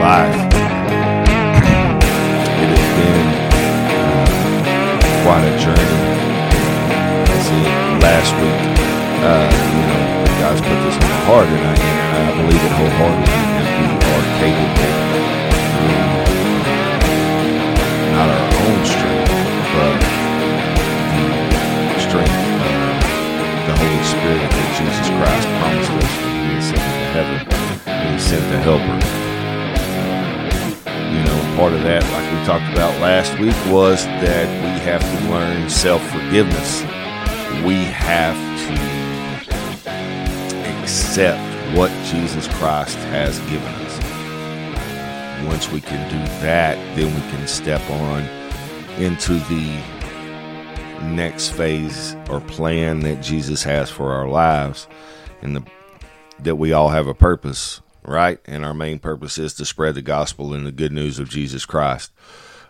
life. It has been uh, quite a journey. Said last week, uh, you know, God's put this in my heart, and I, and I believe it wholeheartedly that we are capable, um, not our own strength, but the strength of the Holy Spirit that Jesus Christ promised us when He ascended to heaven and He sent the Helper. Part of that, like we talked about last week, was that we have to learn self forgiveness. We have to accept what Jesus Christ has given us. Once we can do that, then we can step on into the next phase or plan that Jesus has for our lives and the that we all have a purpose, right? And our main purpose is to spread the gospel and the good news of Jesus Christ.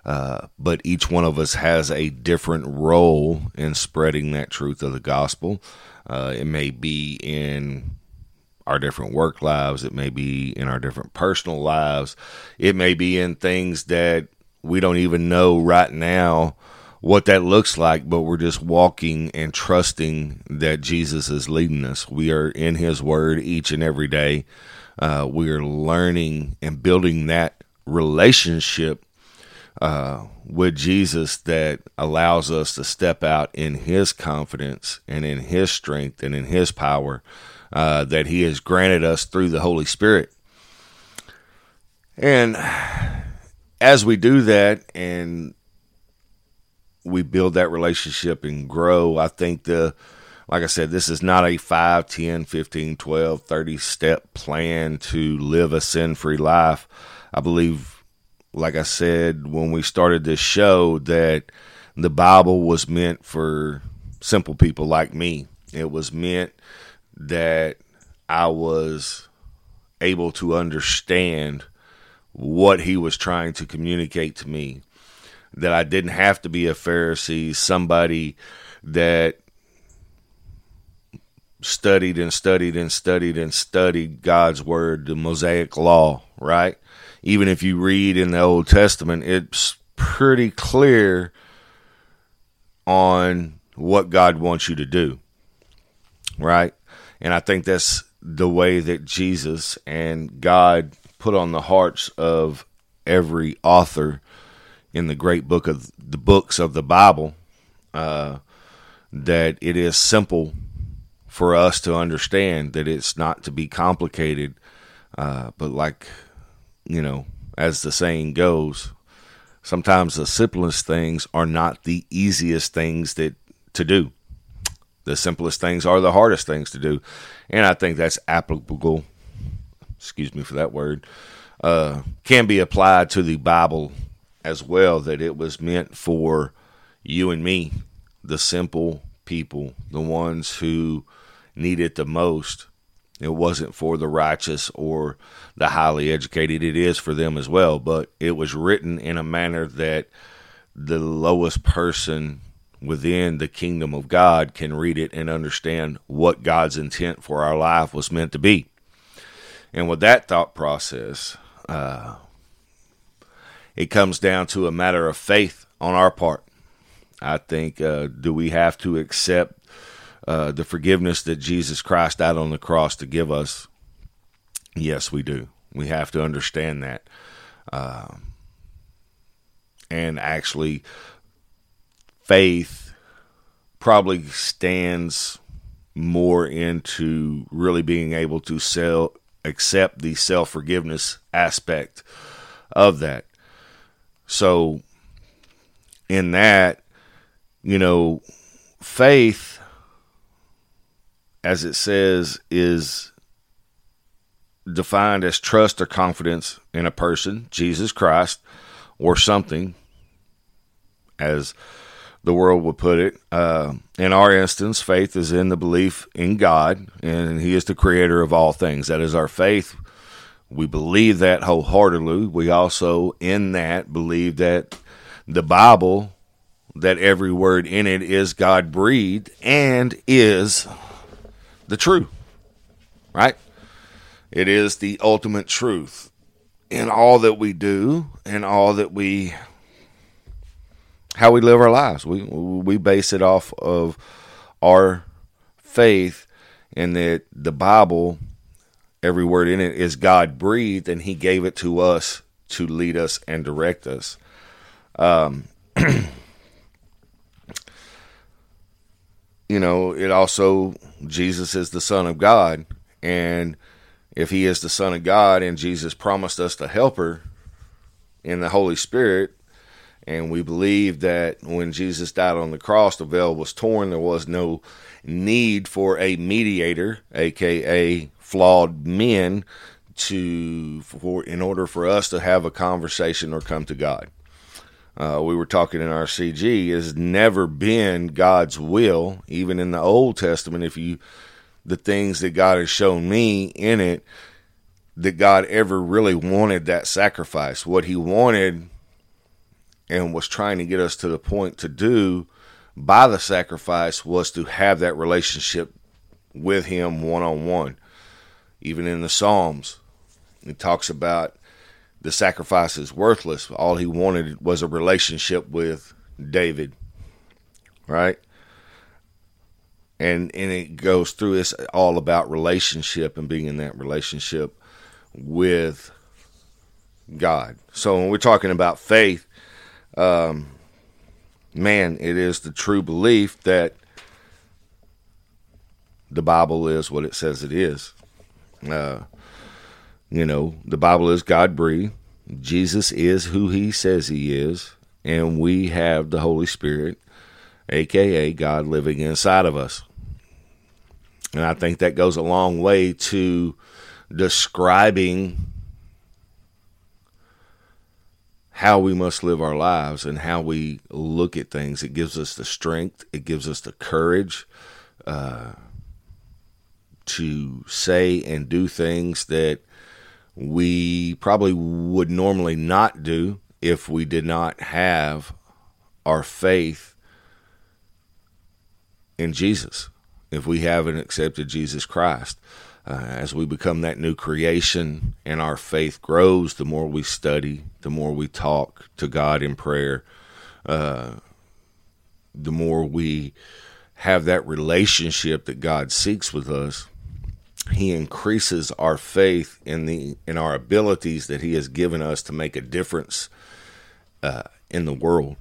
Uh, but each one of us has a different role in spreading that truth of the gospel. Uh, it may be in our different work lives, it may be in our different personal lives, it may be in things that we don't even know right now what that looks like, but we're just walking and trusting that Jesus is leading us. We are in His Word each and every day. Uh, we are learning and building that relationship uh, with Jesus that allows us to step out in His confidence and in His strength and in His power uh, that He has granted us through the Holy Spirit. And as we do that and we build that relationship and grow. I think the like I said, this is not a 5, 10, 15, 12, 30 step plan to live a sin free life. I believe, like I said when we started this show, that the Bible was meant for simple people like me. It was meant that I was able to understand what he was trying to communicate to me that I didn't have to be a Pharisee, somebody that studied and studied and studied and studied God's word, the Mosaic law, right? Even if you read in the Old Testament, it's pretty clear on what God wants you to do, right? And I think that's the way that Jesus and God put on the hearts of every author in the great book of the books of the Bible uh, that it is simple for us to understand that it's not to be complicated, uh, but like you know, as the saying goes, sometimes the simplest things are not the easiest things that to do. The simplest things are the hardest things to do, and I think that's applicable. Excuse me for that word. Uh, can be applied to the Bible as well that it was meant for you and me, the simple people, the ones who need it the most. It wasn't for the righteous or the highly educated. It is for them as well, but it was written in a manner that the lowest person within the kingdom of God can read it and understand what God's intent for our life was meant to be. And with that thought process, uh, it comes down to a matter of faith on our part. I think, uh, do we have to accept uh, the forgiveness that Jesus Christ died on the cross to give us? Yes, we do. We have to understand that. Uh, and actually, faith probably stands more into really being able to sell, accept the self forgiveness aspect of that. So, in that, you know, faith, as it says, is defined as trust or confidence in a person, Jesus Christ, or something, as the world would put it. Uh, in our instance, faith is in the belief in God, and He is the creator of all things. That is our faith. We believe that wholeheartedly. We also, in that, believe that the Bible, that every word in it is God breathed and is the truth, right? It is the ultimate truth. in all that we do and all that we how we live our lives. We we base it off of our faith in that the Bible, every word in it is God breathed, and He gave it to us to lead us and direct us. Um, you know, it also Jesus is the Son of God, and if He is the Son of God, and Jesus promised us the Helper in the Holy Spirit, and we believe that when Jesus died on the cross, the veil was torn. There was no need for a mediator, aka flawed men, to for in order for us to have a conversation or come to God. Uh, we were talking in our CG has never been God's will, even in the Old Testament. If you the things that God has shown me in it, that God ever really wanted that sacrifice. What He wanted and was trying to get us to the point to do by the sacrifice was to have that relationship with him one on one. Even in the Psalms, it talks about the sacrifice is worthless. All he wanted was a relationship with David, right? And and it goes through. It's all about relationship and being in that relationship with God. So when we're talking about faith, um, man, it is the true belief that the Bible is what it says it is. Uh, you know, the Bible is God breathed. Jesus is who he says he is. And we have the Holy Spirit, aka God, living inside of us. And I think that goes a long way to describing how we must live our lives and how we look at things. It gives us the strength, it gives us the courage uh, to say and do things that we probably would normally not do if we did not have our faith in Jesus, if we haven't accepted Jesus Christ. Uh, as we become that new creation and our faith grows, the more we study, the more we talk to God in prayer, uh, the more we have that relationship that God seeks with us. He increases our faith in the in our abilities that He has given us to make a difference uh, in the world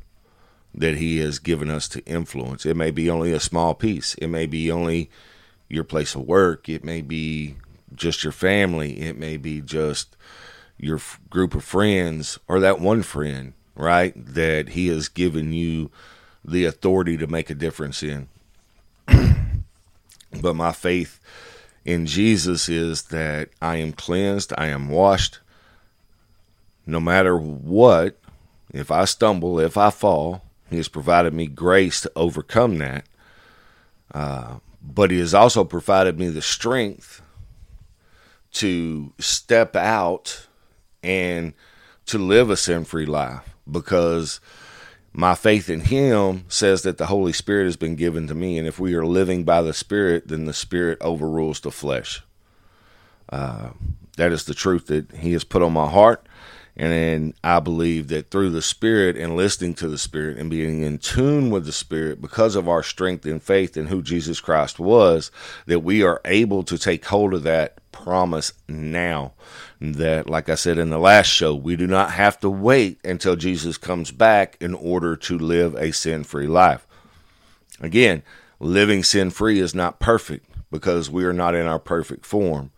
that He has given us to influence. It may be only a small piece. It may be only your place of work. It may be just your family. It may be just your f- group of friends or that one friend, right? That he has given you the authority to make a difference in. but my faith in Jesus is that I am cleansed, I am washed. No matter what, if I stumble, if I fall, He has provided me grace to overcome that. Uh, but He has also provided me the strength to step out and to live a sin free life because my faith in Him says that the Holy Spirit has been given to me. And if we are living by the Spirit, then the Spirit overrules the flesh. Uh, that is the truth that He has put on my heart. And I believe that through the Spirit and listening to the Spirit and being in tune with the Spirit, because of our strength and faith in who Jesus Christ was, that we are able to take hold of that promise now. That, like I said in the last show, we do not have to wait until Jesus comes back in order to live a sin free life. Again, living sin free is not perfect because we are not in our perfect form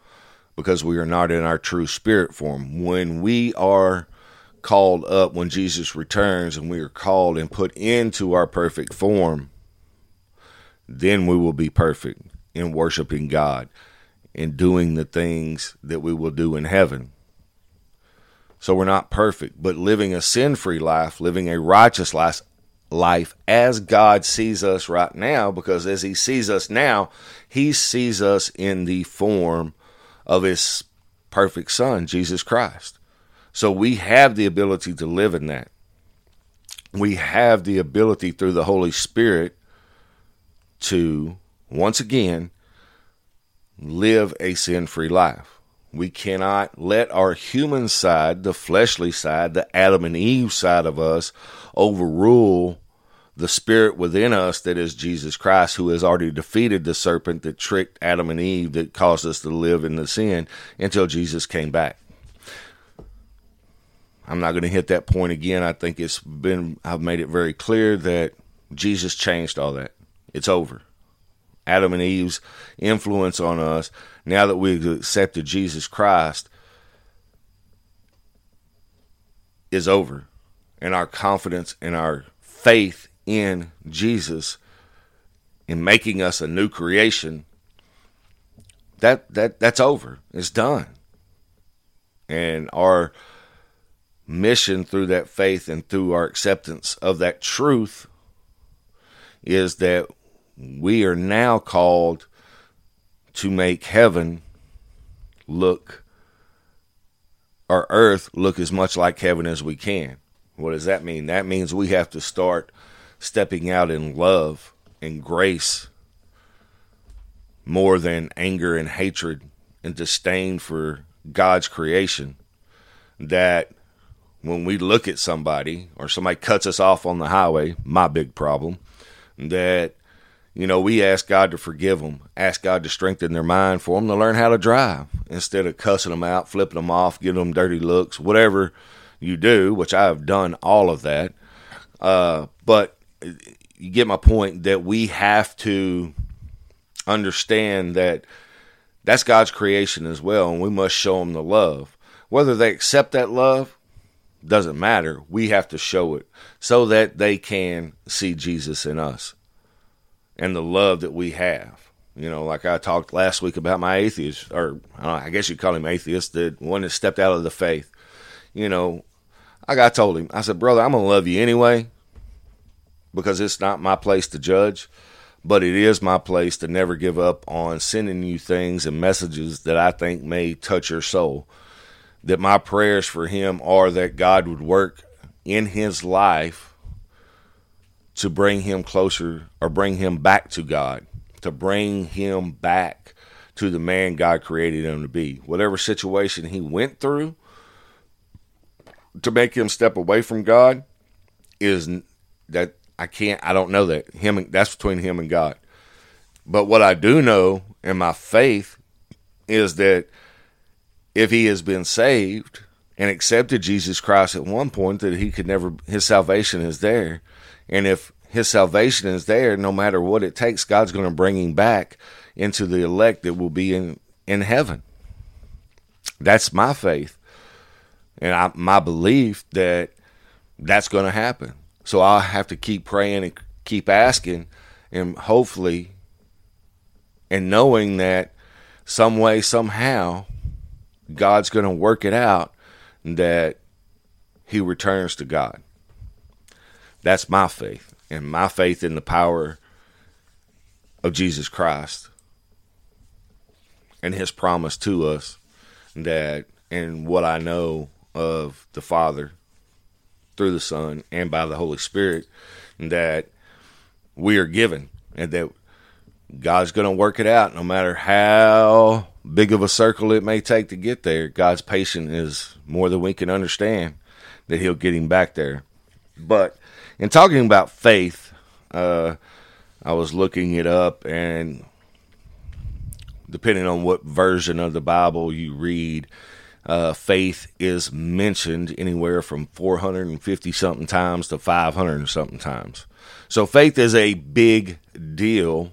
because we are not in our true spirit form. When we are called up, when Jesus returns and we are called and put into our perfect form, then we will be perfect in worshiping God and doing the things that we will do in heaven. So we're not perfect, but living a sin free life, living a righteous life, life as God sees us right now, because as He sees us now, He sees us in the form of his perfect son, Jesus Christ. So we have the ability to live in that. We have the ability through the Holy Spirit to, once again, live a sin free life. We cannot let our human side, the fleshly side, the Adam and Eve side of us, overrule the spirit within us that is Jesus Christ, who has already defeated the serpent that tricked Adam and Eve, that caused us to live in the sin until Jesus came back. I'm not going to hit that point again. I think it's been, I've made it very clear that Jesus changed all that. It's over. Adam and Eve's influence on us, now that we've accepted Jesus Christ, is over. And our confidence and our faith in Jesus in making us a new creation, that that that's over. It's done. And our mission through that faith and through our acceptance of that truth is that we are now called to make heaven look or earth look as much like heaven as we can. What does that mean? That means we have to start stepping out in love and grace more than anger and hatred and disdain for God's creation. That when we look at somebody or somebody cuts us off on the highway, my big problem, that you know, we ask God to forgive them, ask God to strengthen their mind for them to learn how to drive instead of cussing them out, flipping them off, giving them dirty looks, whatever you do, which I have done all of that. Uh, but you get my point that we have to understand that that's God's creation as well, and we must show them the love. Whether they accept that love doesn't matter. We have to show it so that they can see Jesus in us and the love that we have. You know, like I talked last week about my atheist, or I, I guess you call him atheist, the one that stepped out of the faith. You know, I got told him, I said, brother, I'm gonna love you anyway, because it's not my place to judge, but it is my place to never give up on sending you things and messages that I think may touch your soul. That my prayers for him are that God would work in his life to bring him closer or bring him back to God, to bring him back to the man God created him to be. Whatever situation he went through to make him step away from God is that I can't I don't know that him that's between him and God. But what I do know in my faith is that if he has been saved and accepted Jesus Christ at one point that he could never his salvation is there and if his salvation is there, no matter what it takes, God's going to bring him back into the elect that will be in, in heaven. That's my faith. And I, my belief that that's going to happen. So I'll have to keep praying and keep asking and hopefully and knowing that some way, somehow, God's going to work it out that he returns to God. That's my faith, and my faith in the power of Jesus Christ and his promise to us that, and what I know of the Father through the Son and by the Holy Spirit, that we are given and that God's going to work it out no matter how big of a circle it may take to get there. God's patience is more than we can understand that He'll get him back there. But in talking about faith, uh, I was looking it up, and depending on what version of the Bible you read, uh, faith is mentioned anywhere from 450 something times to 500 something times. So faith is a big deal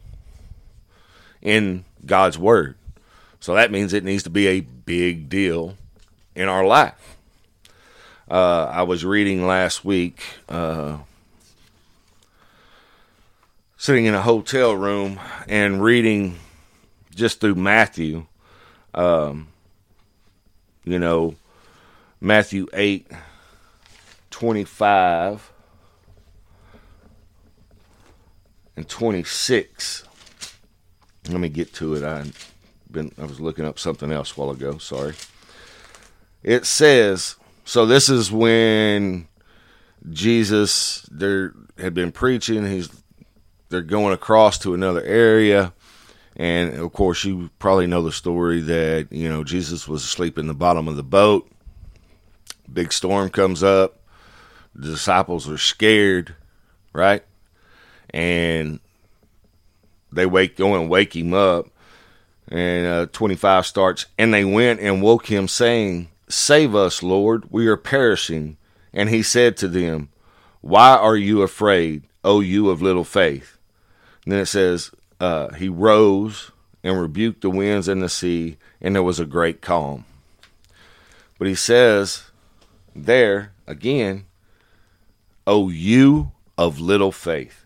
in God's Word. So that means it needs to be a big deal in our life. Uh, I was reading last week uh, sitting in a hotel room and reading just through Matthew, um, you know, Matthew 8 25 and 26. Let me get to it. I been I was looking up something else a while ago, sorry. It says, so this is when Jesus there had been preaching, he's they're going across to another area And of course, you probably know the story that, you know, Jesus was asleep in the bottom of the boat. Big storm comes up. The disciples are scared, right? And they wake go and wake him up. And uh, 25 starts, and they went and woke him, saying, Save us, Lord, we are perishing. And he said to them, Why are you afraid, O you of little faith? And then it says, uh, He rose and rebuked the winds and the sea, and there was a great calm. But he says there again, O you of little faith.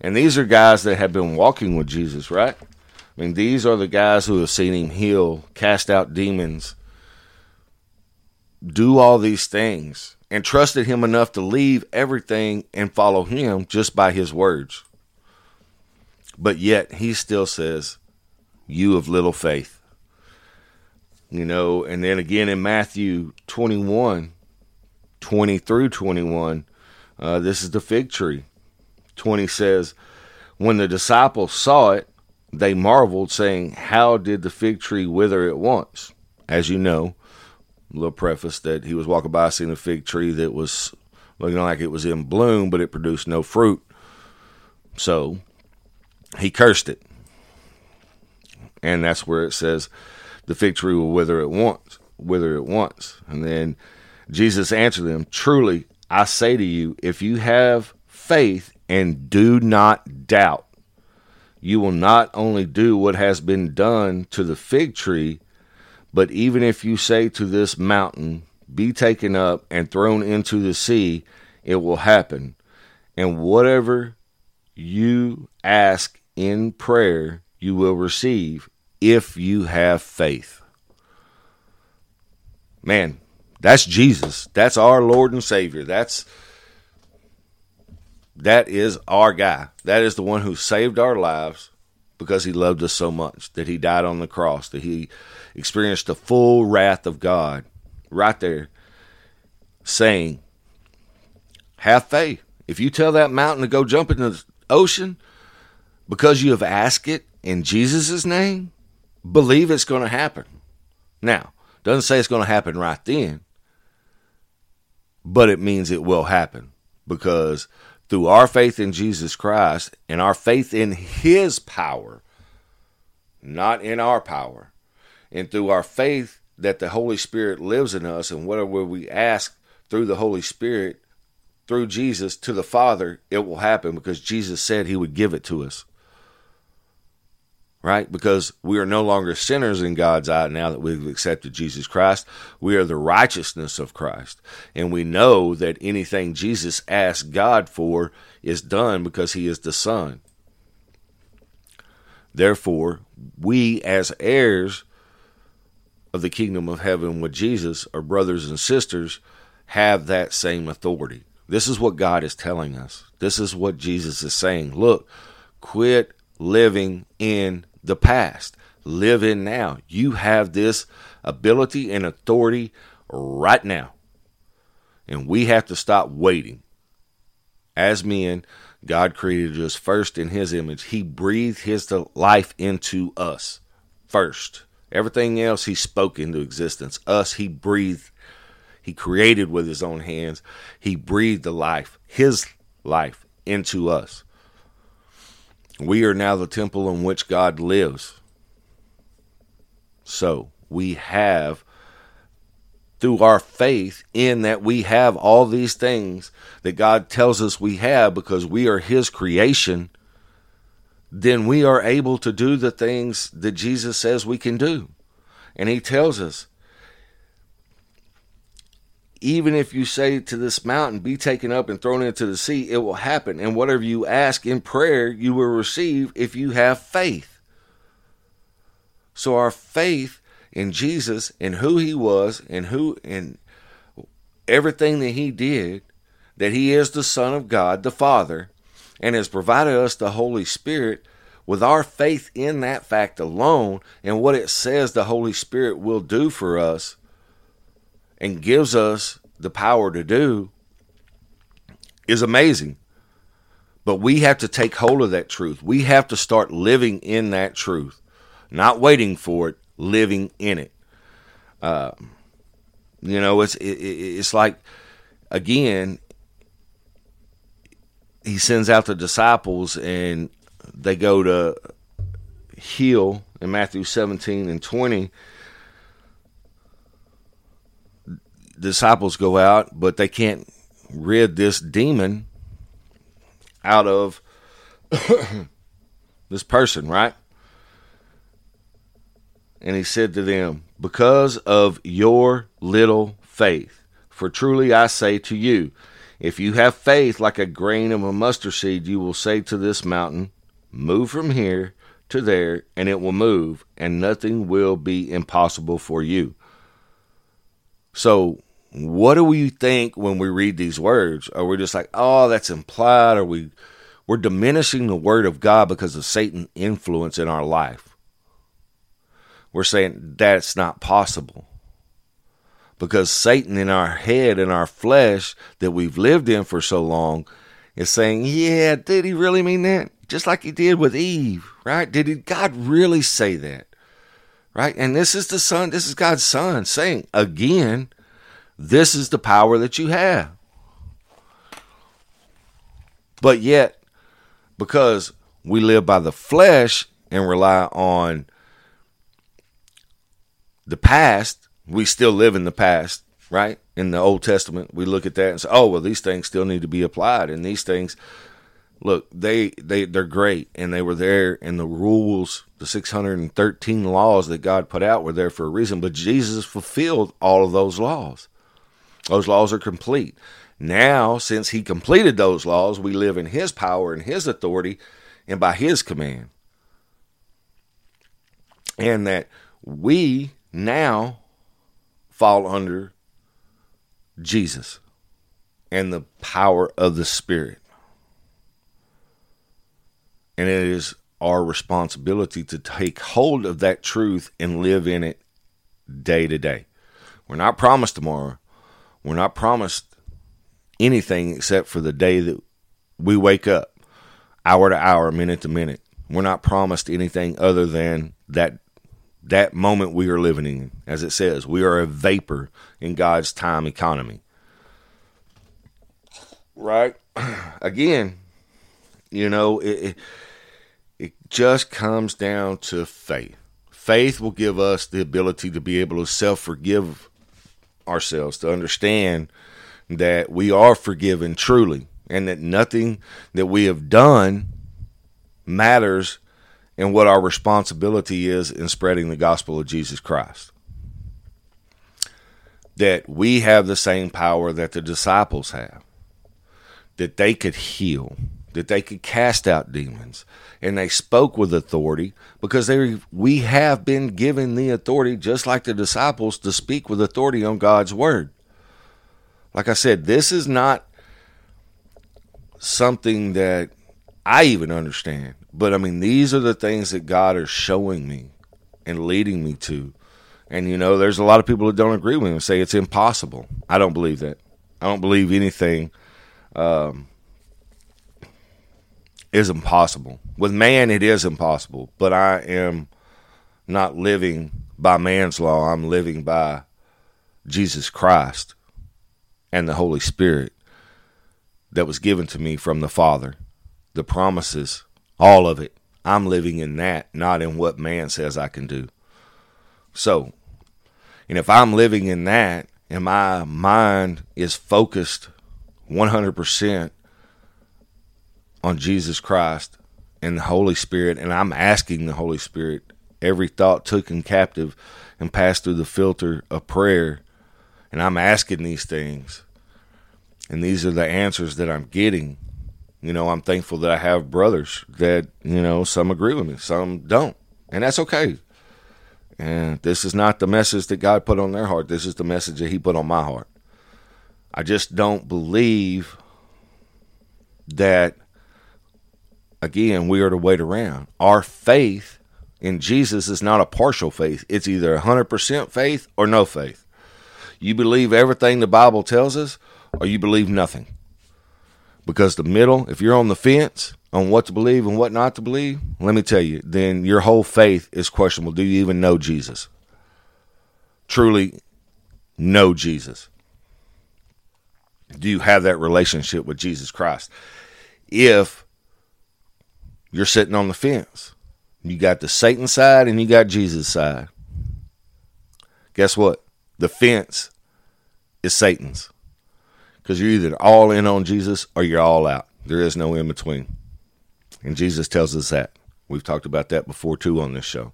And these are guys that have been walking with Jesus, right? I mean, these are the guys who have seen him heal, cast out demons, do all these things, and trusted him enough to leave everything and follow him just by his words. But yet, he still says, You of little faith. You know, and then again in Matthew 21, 20 through 21, uh, this is the fig tree. 20 says, When the disciples saw it, they marveled, saying, How did the fig tree wither at once? As you know, little preface that he was walking by seeing a fig tree that was looking like it was in bloom, but it produced no fruit. So he cursed it. And that's where it says the fig tree will wither at once, wither at once. And then Jesus answered them, Truly, I say to you, if you have faith and do not doubt, you will not only do what has been done to the fig tree, but even if you say to this mountain, Be taken up and thrown into the sea, it will happen. And whatever you ask in prayer, you will receive if you have faith. Man, that's Jesus. That's our Lord and Savior. That's that is our guy. That is the one who saved our lives because he loved us so much that he died on the cross, that he experienced the full wrath of God right there, saying, Have faith. If you tell that mountain to go jump in the ocean because you have asked it in Jesus' name, believe it's going to happen. Now, doesn't say it's going to happen right then, but it means it will happen because through our faith in Jesus Christ and our faith in His power, not in our power, and through our faith that the Holy Spirit lives in us, and whatever we ask through the Holy Spirit, through Jesus to the Father, it will happen because Jesus said He would give it to us right? Because we are no longer sinners in God's eye now that we've accepted Jesus Christ. We are the righteousness of Christ. And we know that anything Jesus asked God for is done because he is the Son. Therefore, we as heirs of the kingdom of heaven with Jesus, our brothers and sisters, have that same authority. This is what God is telling us. This is what Jesus is saying. Look, quit living in the past. Live in now. You have this ability and authority right now. And we have to stop waiting. As men, God created us first in His image. He breathed His life into us first. Everything else He spoke into existence. Us, He breathed. He created with His own hands. He breathed the life, His life, into us. We are now the temple in which God lives. So we have, through our faith in that we have all these things that God tells us we have because we are His creation, then we are able to do the things that Jesus says we can do. And He tells us even if you say to this mountain, be taken up and thrown into the sea, it will happen. And whatever you ask in prayer, you will receive if you have faith. So our faith in Jesus and who he was and who and everything that he did, that he is the Son of God, the Father, and has provided us the Holy Spirit with our faith in that fact alone and what it says the Holy Spirit will do for us and gives us the power to do is amazing. But we have to take hold of that truth. We have to start living in that truth, not waiting for it, living in it. Uh, you know, it's it, it's like again, he sends out the disciples and they go to heal in Matthew 17 and 20. Disciples go out, but they can't rid this demon out of this person, right? And he said to them, Because of your little faith, for truly I say to you, if you have faith like a grain of a mustard seed, you will say to this mountain, Move from here to there, and it will move, and nothing will be impossible for you. So, what do we think when we read these words? Are we just like, oh, that's implied? Are we we're diminishing the word of God because of Satan's influence in our life? We're saying that's not possible. Because Satan in our head, in our flesh that we've lived in for so long, is saying, Yeah, did he really mean that? Just like he did with Eve, right? Did he, God really say that? Right? And this is the son, this is God's son saying again, this is the power that you have. But yet, because we live by the flesh and rely on the past, we still live in the past, right? In the Old Testament, we look at that and say, "Oh, well, these things still need to be applied." And these things, look, they they they're great, and they were there, and the rules, the 613 laws that God put out, were there for a reason. But Jesus fulfilled all of those laws. Those laws are complete. Now, since he completed those laws, we live in his power and his authority and by his command. And that we now fall under Jesus and the power of the Spirit. And it is our responsibility to take hold of that truth and live in it day to day. We're not promised tomorrow, we're not promised anything except for the day that we wake up, hour to hour, minute to minute. We're not promised anything other than that that moment we are living in. As it says, we are a vapor in God's time economy. Right? Again, you know, it, it, it just comes down to faith. Faith will give us the ability to be able to self forgive ourselves to understand that we are forgiven truly and that nothing that we have done matters in what our responsibility is in spreading the gospel of Jesus Christ. That we have the same power that the disciples have, that they could heal, that they could cast out demons, and they spoke with authority because they we have been given the authority just like the disciples to speak with authority on God's word. Like I said, this is not something that I even understand, but I mean these are the things that God is showing me and leading me to. And you know, there's a lot of people that don't agree with me and say it's impossible. I don't believe that. I don't believe anything um, is impossible. With man, it is impossible, but I am not living by man's law. I'm living by Jesus Christ and the Holy Spirit that was given to me from the Father. The promises, all of it. I'm living in that, not in what man says I can do. So, and if I'm living in that and my mind is focused 100% on Jesus Christ and the Holy Spirit, and I'm asking the Holy Spirit every thought taken captive and passed through the filter of prayer, and I'm asking these things, and these are the answers that I'm getting. You know, I'm thankful that I have brothers that, you know, some agree with me, some don't. And that's okay. And this is not the message that God put on their heart. This is the message that He put on my heart. I just don't believe that again, we are to wait around. Our faith in Jesus is not a partial faith, it's either 100% faith or no faith. You believe everything the Bible tells us, or you believe nothing. Because the middle, if you're on the fence on what to believe and what not to believe, let me tell you, then your whole faith is questionable. Do you even know Jesus? Truly know Jesus? Do you have that relationship with Jesus Christ? If you're sitting on the fence, you got the Satan side and you got Jesus side. Guess what? The fence is Satan's because you're either all in on Jesus or you're all out. There is no in between. And Jesus tells us that. We've talked about that before too on this show.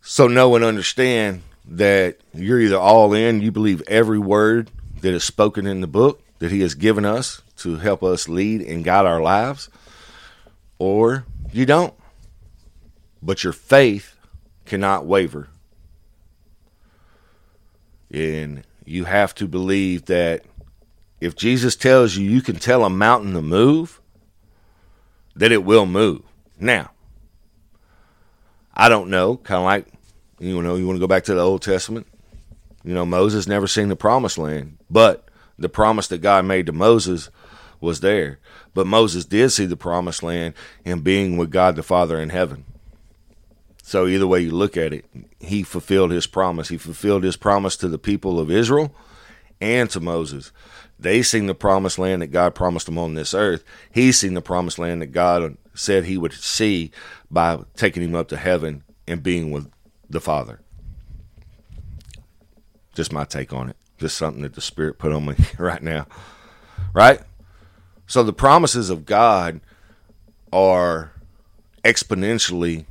So know and understand that you're either all in, you believe every word that is spoken in the book that he has given us to help us lead and guide our lives, or you don't. But your faith cannot waver. And you have to believe that if Jesus tells you you can tell a mountain to move, that it will move. Now, I don't know, kind of like, you know, you want to go back to the Old Testament. You know, Moses never seen the promised land, but the promise that God made to Moses was there. But Moses did see the promised land in being with God the Father in heaven. So either way you look at it, he fulfilled his promise. He fulfilled his promise to the people of Israel and to Moses. They seen the promised land that God promised them on this earth. He seen the promised land that God said he would see by taking him up to heaven and being with the Father. Just my take on it. Just something that the Spirit put on me right now. Right? So the promises of God are exponentially,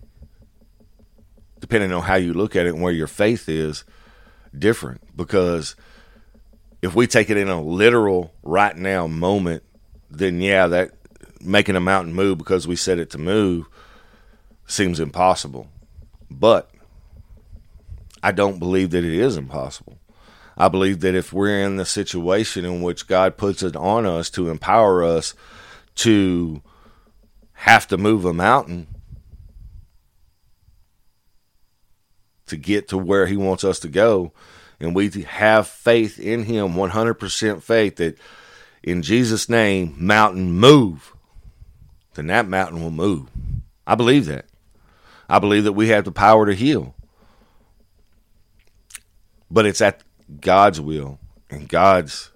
depending on how you look at it and where your faith is, different because – if we take it in a literal right now moment, then yeah, that making a mountain move because we set it to move seems impossible. But I don't believe that it is impossible. I believe that if we're in the situation in which God puts it on us to empower us to have to move a mountain to get to where He wants us to go, and we have faith in him 100% faith that in Jesus name mountain move then that mountain will move. I believe that. I believe that we have the power to heal. But it's at God's will and God's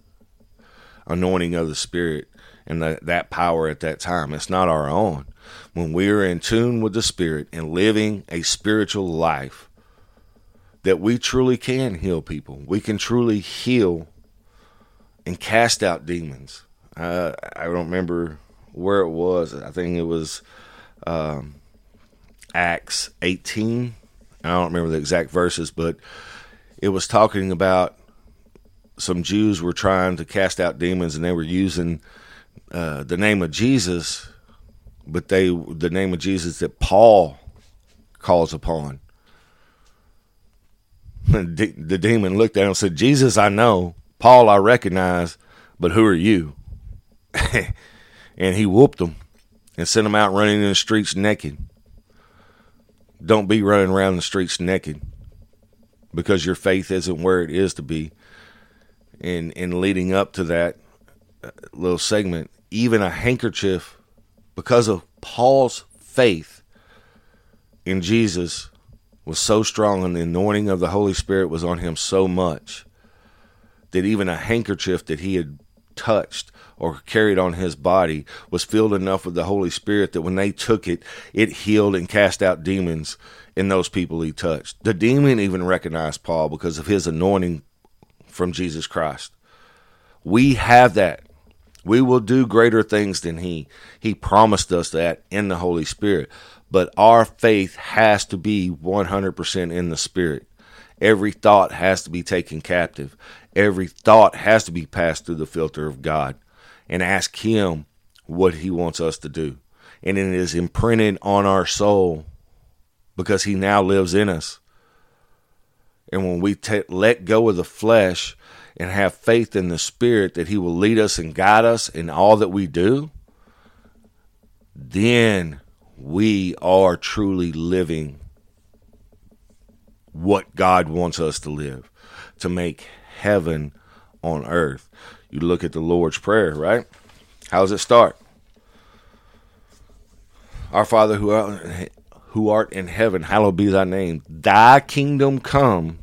anointing of the spirit and the, that power at that time it's not our own when we are in tune with the spirit and living a spiritual life that we truly can heal people. We can truly heal and cast out demons. Uh, I don't remember where it was. I think it was um, Acts 18. I don't remember the exact verses, but it was talking about some Jews were trying to cast out demons and they were using uh, the name of Jesus, but they the name of Jesus that Paul calls upon the demon looked at him and said, Jesus, I know. Paul, I recognize, but who are you? and he whooped them and sent them out running in the streets naked. Don't be running around the streets naked because your faith isn't where it is to be. And, and leading up to that uh, little segment, even a handkerchief, because of Paul's faith in Jesus, was so strong and the anointing of the Holy Spirit was on him so much that even a handkerchief that he had touched or carried on his body was filled enough with the Holy Spirit that when they took it, it healed and cast out demons in those people he touched. The demon even recognized Paul because of his anointing from Jesus Christ. We have that. We will do greater things than he. He promised us that in the Holy Spirit but our faith has to be 100% in the spirit. Every thought has to be taken captive. Every thought has to be passed through the filter of God and ask Him what He wants us to do. And it is imprinted on our soul because He now lives in us. And when we t- let go of the flesh and have faith in the Spirit that He will lead us and guide us in all that we do, then we are truly living what God wants us to live, to make heaven on earth. You look at the Lord's Prayer, right? How does it start? Our Father who who art in heaven, hallowed be thy name. Thy kingdom come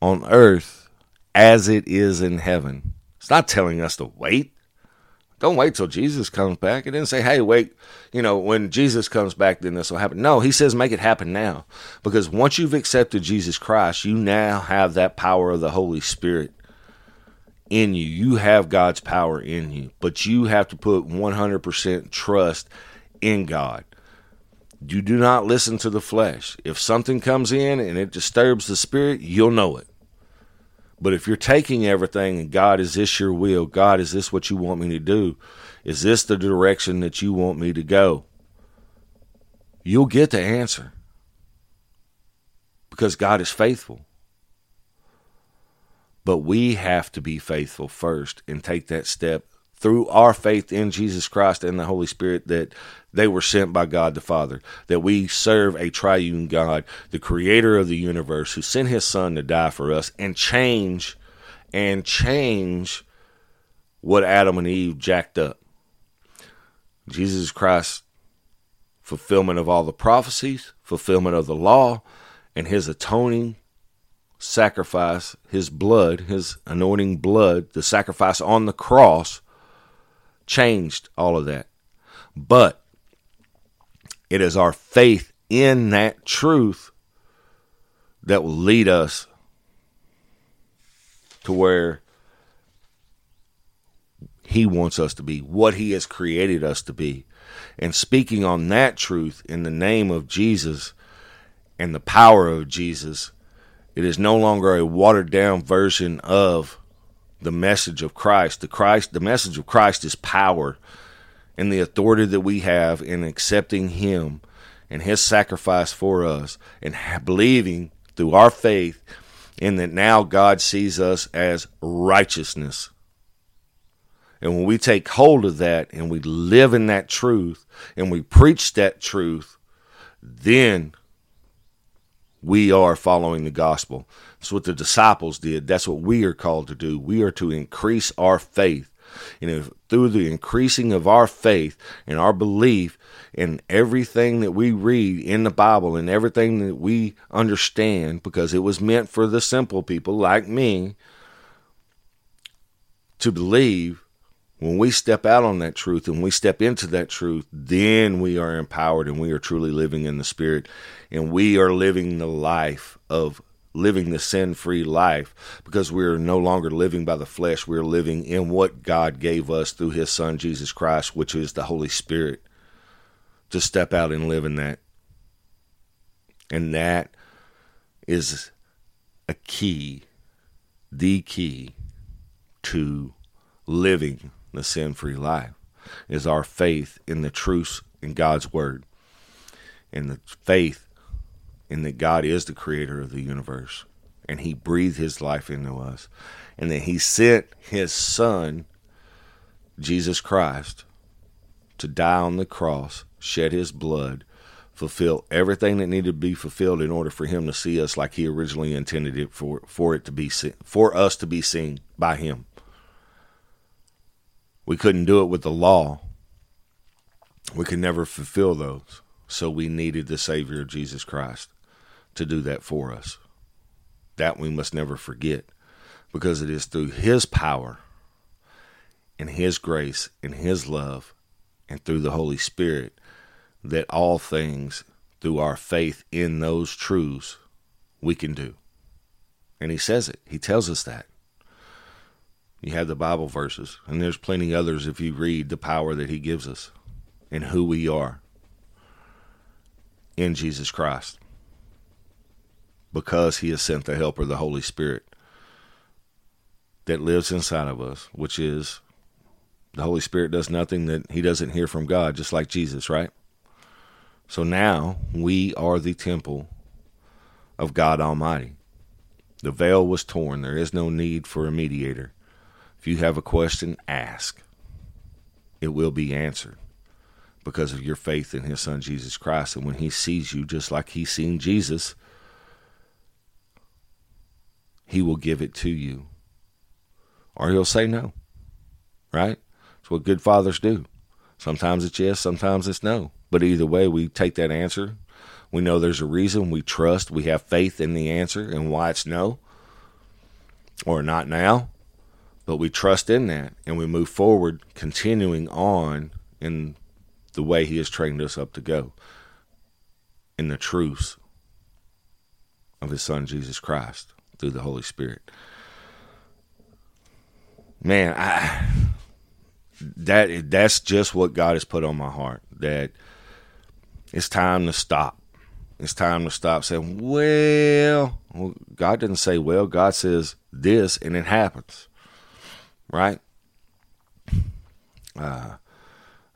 on earth as it is in heaven. It's not telling us to wait. Don't wait till Jesus comes back. It didn't say, hey, wait, you know, when Jesus comes back, then this will happen. No, he says, make it happen now. Because once you've accepted Jesus Christ, you now have that power of the Holy Spirit in you. You have God's power in you, but you have to put 100% trust in God. You do not listen to the flesh. If something comes in and it disturbs the spirit, you'll know it. But if you're taking everything and God, is this your will? God, is this what you want me to do? Is this the direction that you want me to go? You'll get the answer because God is faithful. But we have to be faithful first and take that step through our faith in Jesus Christ and the Holy Spirit that they were sent by God the Father, that we serve a triune God, the creator of the universe, who sent his son to die for us and change and change what Adam and Eve jacked up. Jesus Christ, fulfillment of all the prophecies, fulfillment of the law, and his atoning sacrifice, his blood, his anointing blood, the sacrifice on the cross changed all of that. But it is our faith in that truth that will lead us to where He wants us to be, what He has created us to be. And speaking on that truth in the name of Jesus and the power of Jesus, it is no longer a watered down version of the message of Christ. The Christ, the message of Christ is power and the authority that we have in accepting Him and His sacrifice for us and believing through our faith in that now God sees us as righteousness. And when we take hold of that and we live in that truth and we preach that truth, then we are following the gospel. What the disciples did. That's what we are called to do. We are to increase our faith. And if, through the increasing of our faith and our belief in everything that we read in the Bible and everything that we understand, because it was meant for the simple people like me to believe, when we step out on that truth and we step into that truth, then we are empowered and we are truly living in the Spirit and we are living the life of living the sin free life because we're no longer living by the flesh. We're living in what God gave us through His Son, Jesus Christ, which is the Holy Spirit, to step out and live in that. And that is a key, the key to living the sin free life is our faith in the truth in God's word and the faith in that God is the creator of the universe and he breathed his life into us and that he sent his son Jesus Christ to die on the cross, shed his blood, fulfill everything that needed to be fulfilled in order for him to see us like he originally intended it for for it to be for us to be seen by him. We couldn't do it with the law. We could never fulfill those. So we needed the Savior, Jesus Christ, to do that for us. That we must never forget because it is through His power and His grace and His love and through the Holy Spirit that all things, through our faith in those truths, we can do. And He says it, He tells us that. You have the Bible verses, and there's plenty others if you read the power that He gives us and who we are in Jesus Christ because He has sent the Helper, the Holy Spirit, that lives inside of us, which is the Holy Spirit does nothing that He doesn't hear from God, just like Jesus, right? So now we are the temple of God Almighty. The veil was torn. There is no need for a mediator. If you have a question, ask. It will be answered because of your faith in his son Jesus Christ. And when he sees you just like he's seen Jesus, he will give it to you. Or he'll say no. Right? It's what good fathers do. Sometimes it's yes, sometimes it's no. But either way, we take that answer. We know there's a reason. We trust. We have faith in the answer and why it's no or not now. But we trust in that and we move forward, continuing on in the way He has trained us up to go in the truths of His Son, Jesus Christ, through the Holy Spirit. Man, I that that's just what God has put on my heart. That it's time to stop. It's time to stop saying, well, well, God didn't say well. God says this, and it happens, right? Uh,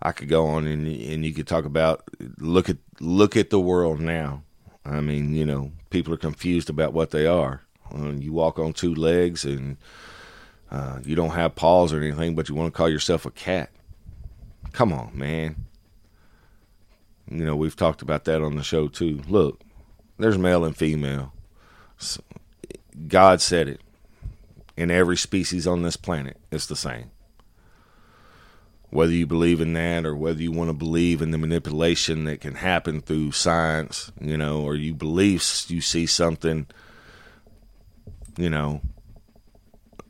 I could go on and and you could talk about look at look at the world now. I mean, you know, people are confused about what they are. When you walk on two legs and uh, you don't have paws or anything, but you want to call yourself a cat. Come on, man. You know, we've talked about that on the show too. Look, there's male and female. God said it. In every species on this planet, it's the same. Whether you believe in that or whether you want to believe in the manipulation that can happen through science, you know, or you believe you see something, you know,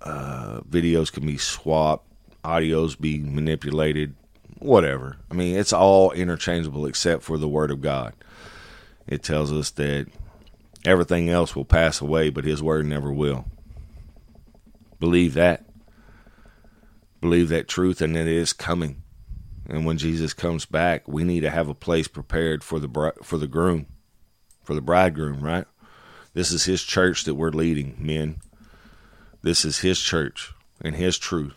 uh, videos can be swapped, audios be manipulated, whatever. I mean, it's all interchangeable except for the Word of God. It tells us that everything else will pass away, but His Word never will. Believe that. Believe that truth, and it is coming. And when Jesus comes back, we need to have a place prepared for the for the groom, for the bridegroom. Right? This is His church that we're leading, men. This is His church and His truth.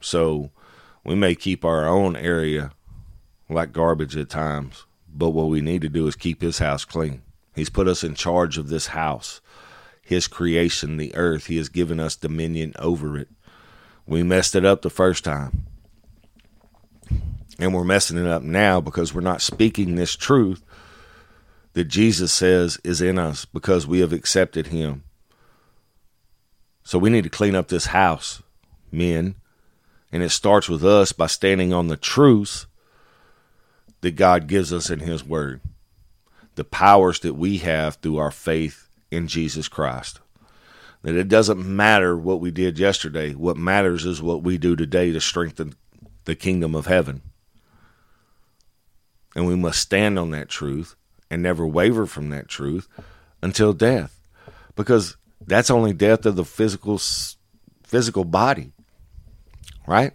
So we may keep our own area like garbage at times, but what we need to do is keep His house clean. He's put us in charge of this house, His creation, the earth. He has given us dominion over it. We messed it up the first time. And we're messing it up now because we're not speaking this truth that Jesus says is in us because we have accepted Him. So we need to clean up this house, men. And it starts with us by standing on the truth that God gives us in His Word, the powers that we have through our faith in Jesus Christ. That it doesn't matter what we did yesterday. What matters is what we do today to strengthen the kingdom of heaven. And we must stand on that truth and never waver from that truth until death. Because that's only death of the physical physical body. Right?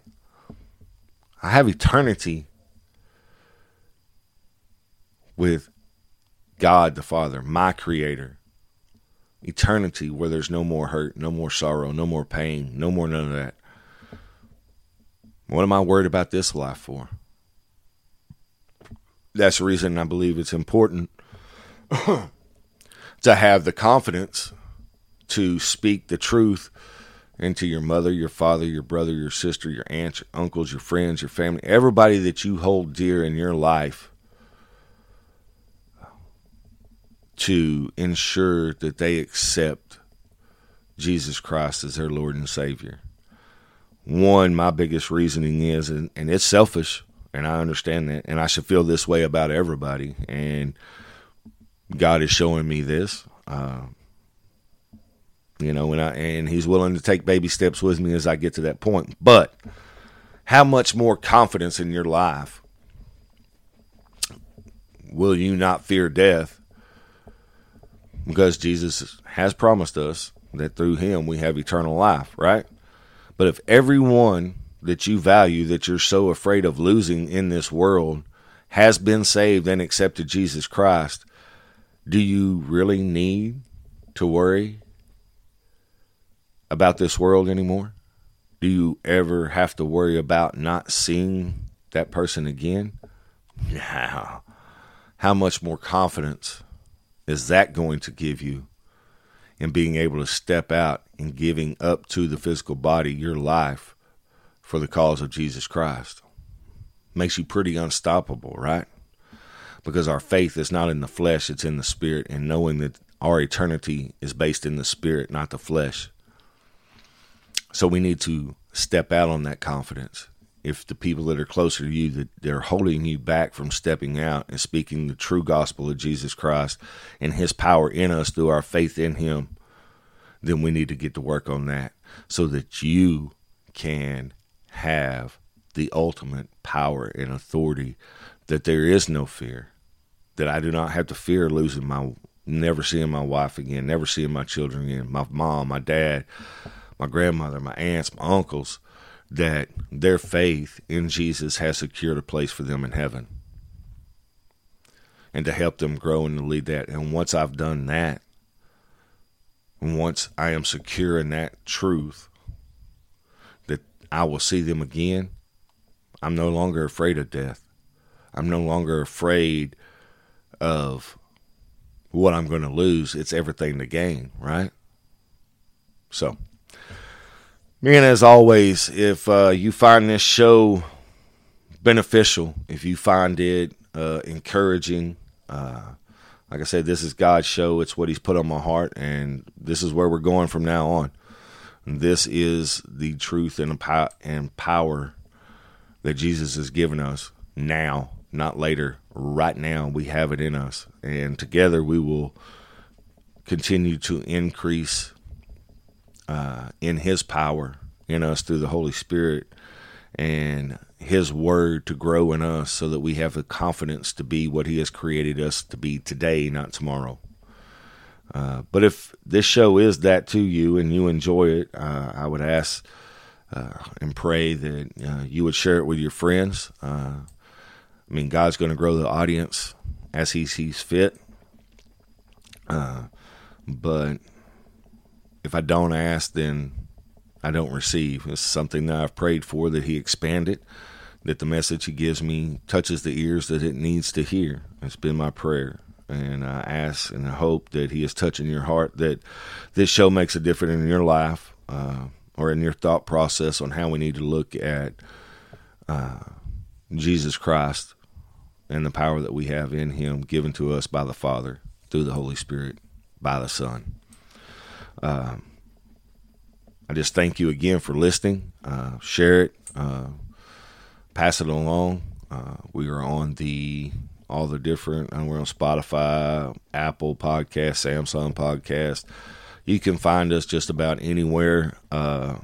I have eternity with God the Father, my creator. Eternity where there's no more hurt, no more sorrow, no more pain, no more none of that. What am I worried about this life for? That's the reason I believe it's important to have the confidence to speak the truth into your mother, your father, your brother, your sister, your aunts, your uncles, your friends, your family, everybody that you hold dear in your life to ensure that they accept Jesus Christ as their Lord and Savior. One, my biggest reasoning is, and, and it's selfish, and I understand that, and I should feel this way about everybody, and God is showing me this. Uh, you know, and I and he's willing to take baby steps with me as I get to that point. But how much more confidence in your life will you not fear death? Because Jesus has promised us that through him we have eternal life, right? But if everyone that you value that you're so afraid of losing in this world has been saved and accepted Jesus Christ, do you really need to worry about this world anymore? Do you ever have to worry about not seeing that person again? Now, how much more confidence is that going to give you in being able to step out and giving up to the physical body your life for the cause of Jesus Christ? Makes you pretty unstoppable, right? Because our faith is not in the flesh, it's in the spirit, and knowing that our eternity is based in the spirit, not the flesh. So we need to step out on that confidence if the people that are closer to you that they're holding you back from stepping out and speaking the true gospel of Jesus Christ and his power in us through our faith in him, then we need to get to work on that so that you can have the ultimate power and authority that there is no fear, that I do not have to fear losing my, never seeing my wife again, never seeing my children again, my mom, my dad, my grandmother, my aunts, my uncles, that their faith in Jesus has secured a place for them in heaven. And to help them grow and to lead that. And once I've done that, once I am secure in that truth, I will see them again, I'm no longer afraid of death. I'm no longer afraid of what I'm going to lose. It's everything to gain, right? So, man, as always, if uh, you find this show beneficial, if you find it uh, encouraging, uh, like I said, this is God's show. It's what He's put on my heart, and this is where we're going from now on. This is the truth and, and power that Jesus has given us now, not later. Right now, we have it in us. And together we will continue to increase uh, in His power in us through the Holy Spirit and His Word to grow in us so that we have the confidence to be what He has created us to be today, not tomorrow. Uh, but if this show is that to you and you enjoy it, uh, I would ask uh, and pray that uh, you would share it with your friends. I mean, God's going to grow the audience as He sees fit. But if I don't ask, then I don't receive. It's something that I've prayed for that He expand it, that the message He gives me touches the ears that it needs to hear. It's been my prayer. And I ask and I hope that He is touching your heart, that this show makes a difference in your life. Uh, or in your thought process on how we need to look at uh, Jesus Christ and the power that we have in Him given to us by the Father through the Holy Spirit by the Son. Um, I just thank you again for listening. Uh, share it, uh, pass it along. Uh, we are on the all the different, and we're on Spotify, Apple Podcast, Samsung Podcast. You can find us just about anywhere uh,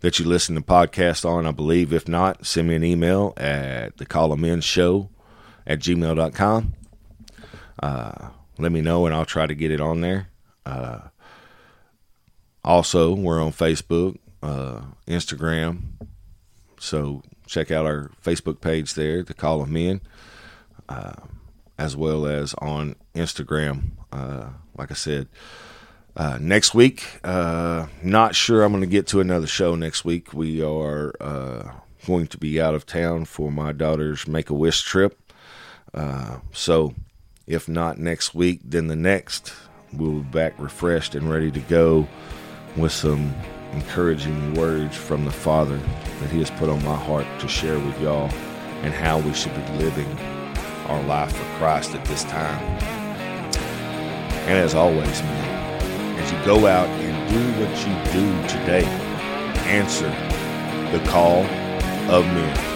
that you listen to podcasts on, I believe. If not, send me an email at the Call In Show at gmail.com. Uh, let me know and I'll try to get it on there. Uh, also, we're on Facebook, uh, Instagram. So check out our Facebook page there, the Call of Men, uh, as well as on Instagram. Uh, like I said, uh, next week, uh, not sure I'm going to get to another show next week. We are uh, going to be out of town for my daughter's Make a Wish trip. Uh, so, if not next week, then the next, we'll be back refreshed and ready to go with some encouraging words from the Father that He has put on my heart to share with y'all and how we should be living our life for Christ at this time. And as always, man, as you go out and do what you do today, answer the call of men.